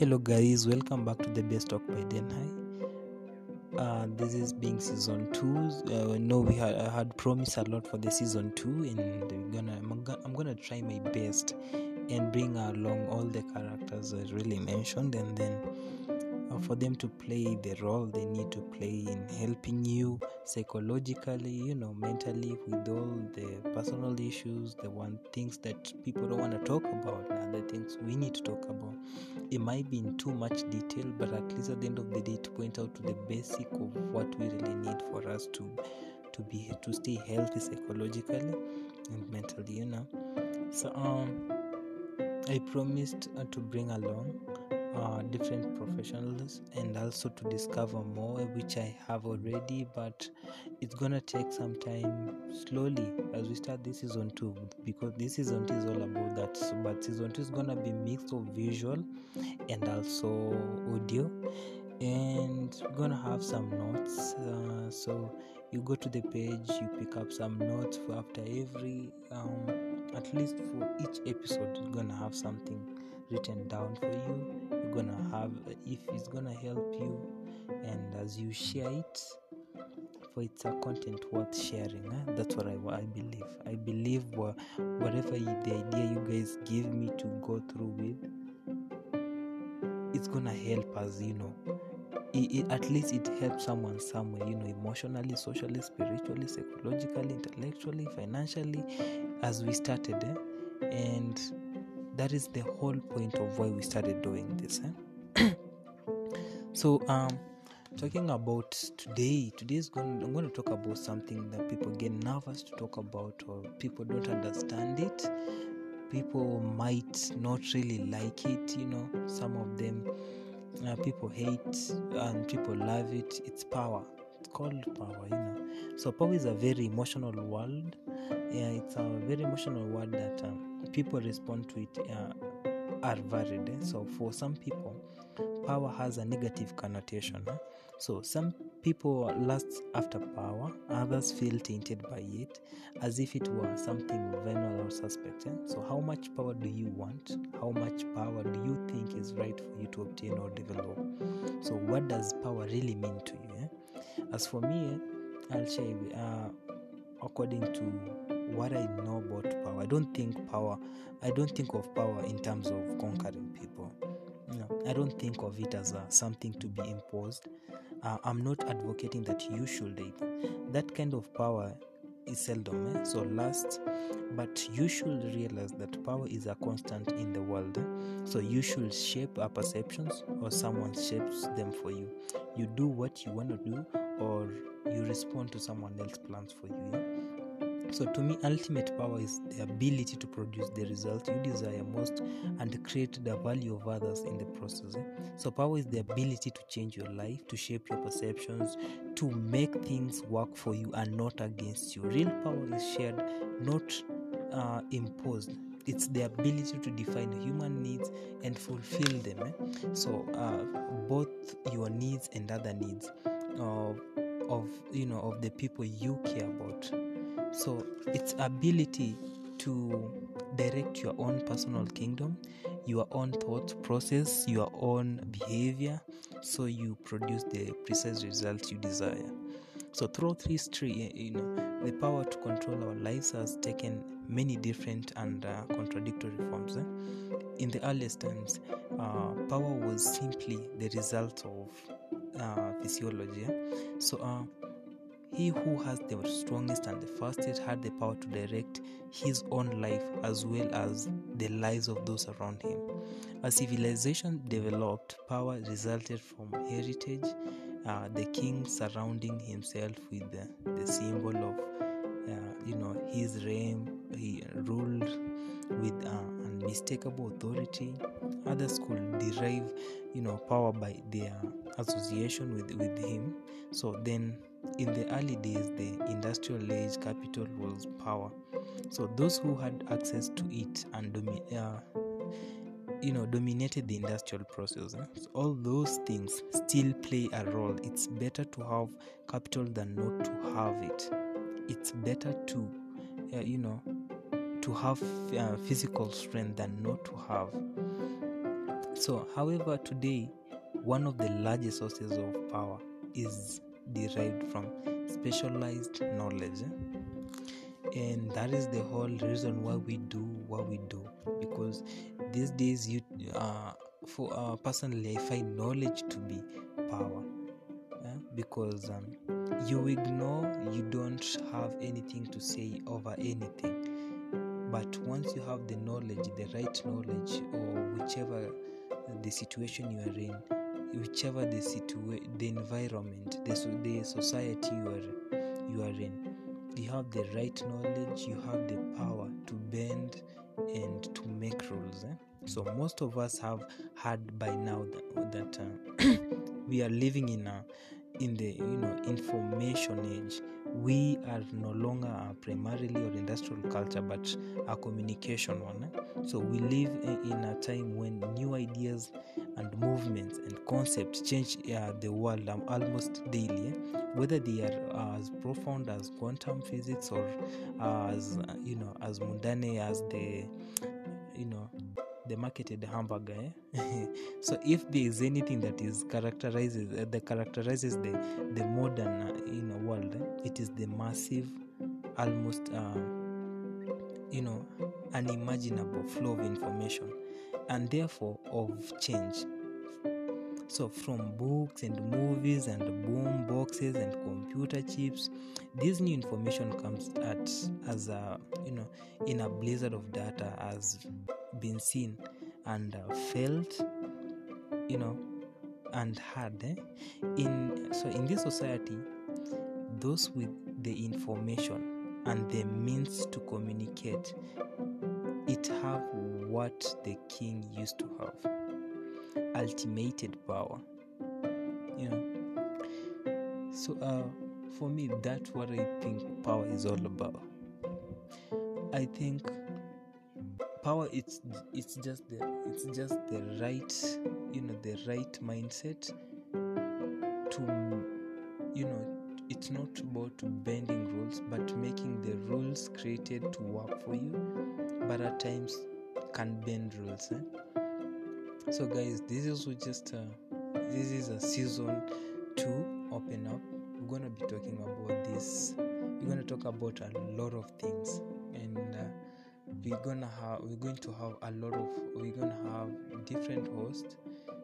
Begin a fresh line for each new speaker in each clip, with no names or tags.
Hello, guys, welcome back to the Best Talk by Den. Uh, this is being season two. Uh, no, we had I had promised a lot for the season two, and we're gonna I'm, gonna I'm gonna try my best and bring along all the characters I really mentioned, and then for them to play the role they need to play in helping you psychologically, you know, mentally with all the personal issues, the one things that people don't want to talk about, and the things we need to talk about. It might be in too much detail, but at least at the end of the day, to point out to the basic of what we really need for us to to be to stay healthy psychologically and mentally, you know. So um, I promised uh, to bring along uh, different professionals and also to discover more which i have already but it's gonna take some time slowly as we start this season two because this season two is all about that. But season two is gonna be mix of visual and also audio and we're gonna have some notes uh, so you go to the page you pick up some notes for after every um, at least for each episode you're gonna have something written down for you if it's gonna help you and as you share it for it's a content worth sharing eh? that's what I, I believe i believe wha- whatever the idea you guys give me to go through with it's gonna help us you know it, it, at least it helps someone somewhere you know emotionally socially spiritually psychologically intellectually financially as we started eh? and that is the whole point of why we started doing this eh? So um talking about today today is going i'm going to talk about something that people get nervous to talk about or people don't understand it. People might not really like it you know. Some of them uh, people hate and people love it. It's power. It's called power you know. So power is a very emotional world. Yeah it's a very emotional word that um, people respond to it uh, are varied so for some people power has a negative connotation so some people lust after power others feel tainted by it as if it were something venal or suspect so how much power do you want? How much power do you think is right for you to obtain or develop? So what does power really mean to you eh? as for me eh, i'll share uh, according to what i know about power i don't think power i don't think of power in terms of conquering people I don't think of it as uh, something to be imposed. Uh, I'm not advocating that you should. That kind of power is seldom, eh? so last. But you should realize that power is a constant in the world. eh? So you should shape our perceptions, or someone shapes them for you. You do what you want to do, or you respond to someone else's plans for you. So, to me, ultimate power is the ability to produce the result you desire most and create the value of others in the process. eh? So, power is the ability to change your life, to shape your perceptions, to make things work for you and not against you. Real power is shared, not uh, imposed. It's the ability to define human needs and fulfill them. eh? So, uh, both your needs and other needs of, of you know of the people you care about so its ability to direct your own personal kingdom your own thought process your own behavior so you produce the precise results you desire so throughout history you know the power to control our lives has taken many different and uh, contradictory forms eh? in the earliest times uh, power was simply the result of uh, physiology eh? so uh, he who has the strongest and the fastest had the power to direct his own life as well as the lives of those around him. As civilization developed, power resulted from heritage, uh, the king surrounding himself with the, the symbol of, uh, you know, his reign. He ruled with uh, unmistakable authority. Others could derive, you know, power by their association with, with him. So then in the early days the industrial age capital was power. So those who had access to it and domi- uh, you know dominated the industrial process eh? so all those things still play a role. It's better to have capital than not to have it. It's better to uh, you know to have uh, physical strength than not to have. So however today one of the largest sources of power is derived from specialized knowledge. And that is the whole reason why we do what we do. Because these days you uh, for uh, personally i find knowledge to be power. Eh? because um, you ignore you don't have anything to say over anything. But once you have the knowledge the right knowledge or whichever the situation you are in whichever the situation, the environment the, so- the society you are you are in you have the right knowledge you have the power to bend and to make rules eh? so most of us have heard by now that, that uh, we are living in a in the you know information age we are no longer primarily or industrial culture but a communication one eh? so we live in a time when new ideas and movements and concepts change uh, the world um, almost daily whether they are as profound as quantum physics or as uh, you know as mundane as the you know the marketed hamburger eh? so if there is anything that is characterizes uh, that characterizes the the modern uh, you know world eh? it is the massive almost um, you know unimaginable flow of information and therefore of change so from books and movies and boom boxes and computer chips this new information comes at as a you know in a blizzard of data has been seen and uh, felt you know and heard eh? in so in this society those with the information and the means to communicate it have what the king used to have ultimated power you know. So uh for me that's what i think power is all about. I think power it's it's just the it's just the right you know the right mindset to you know it's not about bending rules but making the rules created to work for you but at times can bend rules eh? so guys this is just uh, this is a season to open up we're gonna be talking about this we're gonna talk about a lot of things and uh, we're gonna have we're going to have a lot of we're gonna have different hosts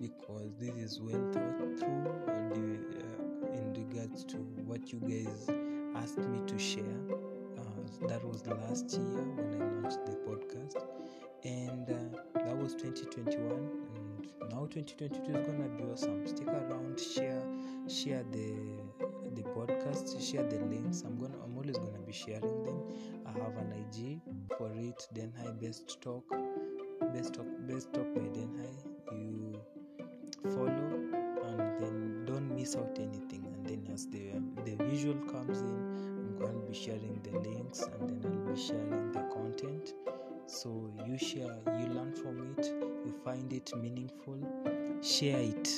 because this is well thought through regards to what you guys asked me to share uh, that was last year when i launched the podcast. And uh, that was 2021 and now 2022 is gonna be awesome. Stick around share share the the podcast share the links. I'm gonna i'm always gonna be sharing them. I have an ig for it then high best talk best talk best talk by high. You follow and then don't miss out anything as the the visual comes in i'm going to be sharing the links and then i'll be sharing the content. So you share you learn from it you find it meaningful share it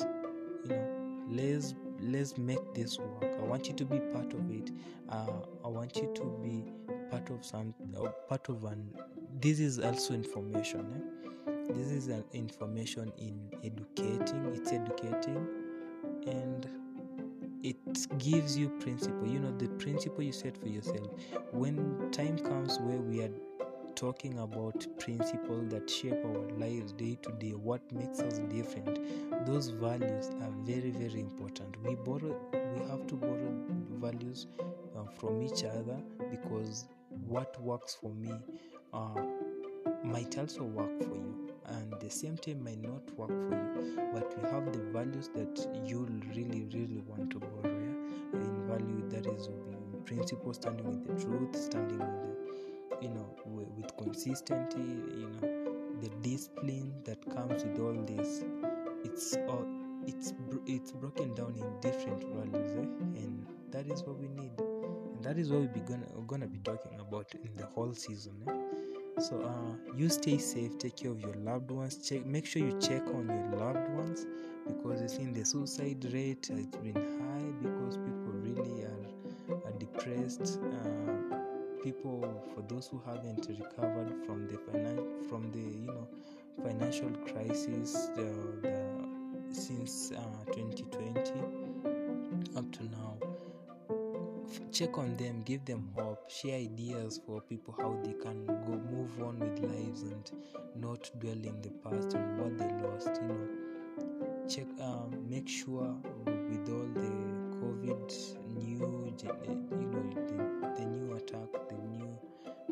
you know. Let's let's make this work. I want you to be part of it. Uh, i want you to be part of some uh, part of an this is also information eh? this is an information in educating it's educating and it gives you principle. You know the principle you set for yourself. When time comes where we are talking about principles that shape our lives day to day what makes us different those values are very very important. We borrow we have to borrow values uh, from each other because what works for me uh, might also work for you and the same time might not work for you but we have the values that you really really want to borrow yeah? in value that is in principle standing with the truth standing with the you know with, with consistency you know the discipline that comes with all this it's all it's it's broken down in different values eh? and that is what we need and that is what we're gonna, we're gonna be talking about in the whole season eh? So uh, you stay safe take care of your loved ones check make sure you check on your loved ones because you see the suicide rate has been high because people really are, are depressed uh, people for those who haven't recovered from the finan- from the you know financial crisis the, the since uh, 2020 up to now check on them give them hope share ideas for people how they can go move on with lives and not dwell in the past and what they lost you know. Check um, make sure with all the covid new you know the, the new attack the new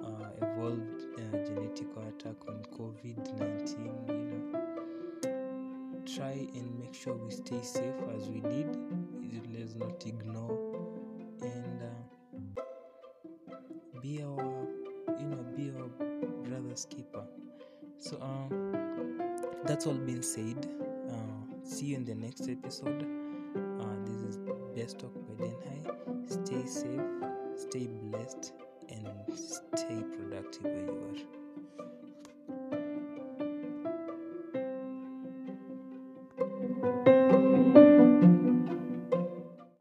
uh, evolved uh, genetical attack on covid-19 you know. Try and make sure we stay safe as we did. Let's not ignore be our you know be our brother's keeper. So um that's all been said. Uh, see you in the next episode. Uh, this is best talk by denhai. Stay safe stay blessed and stay productive where you are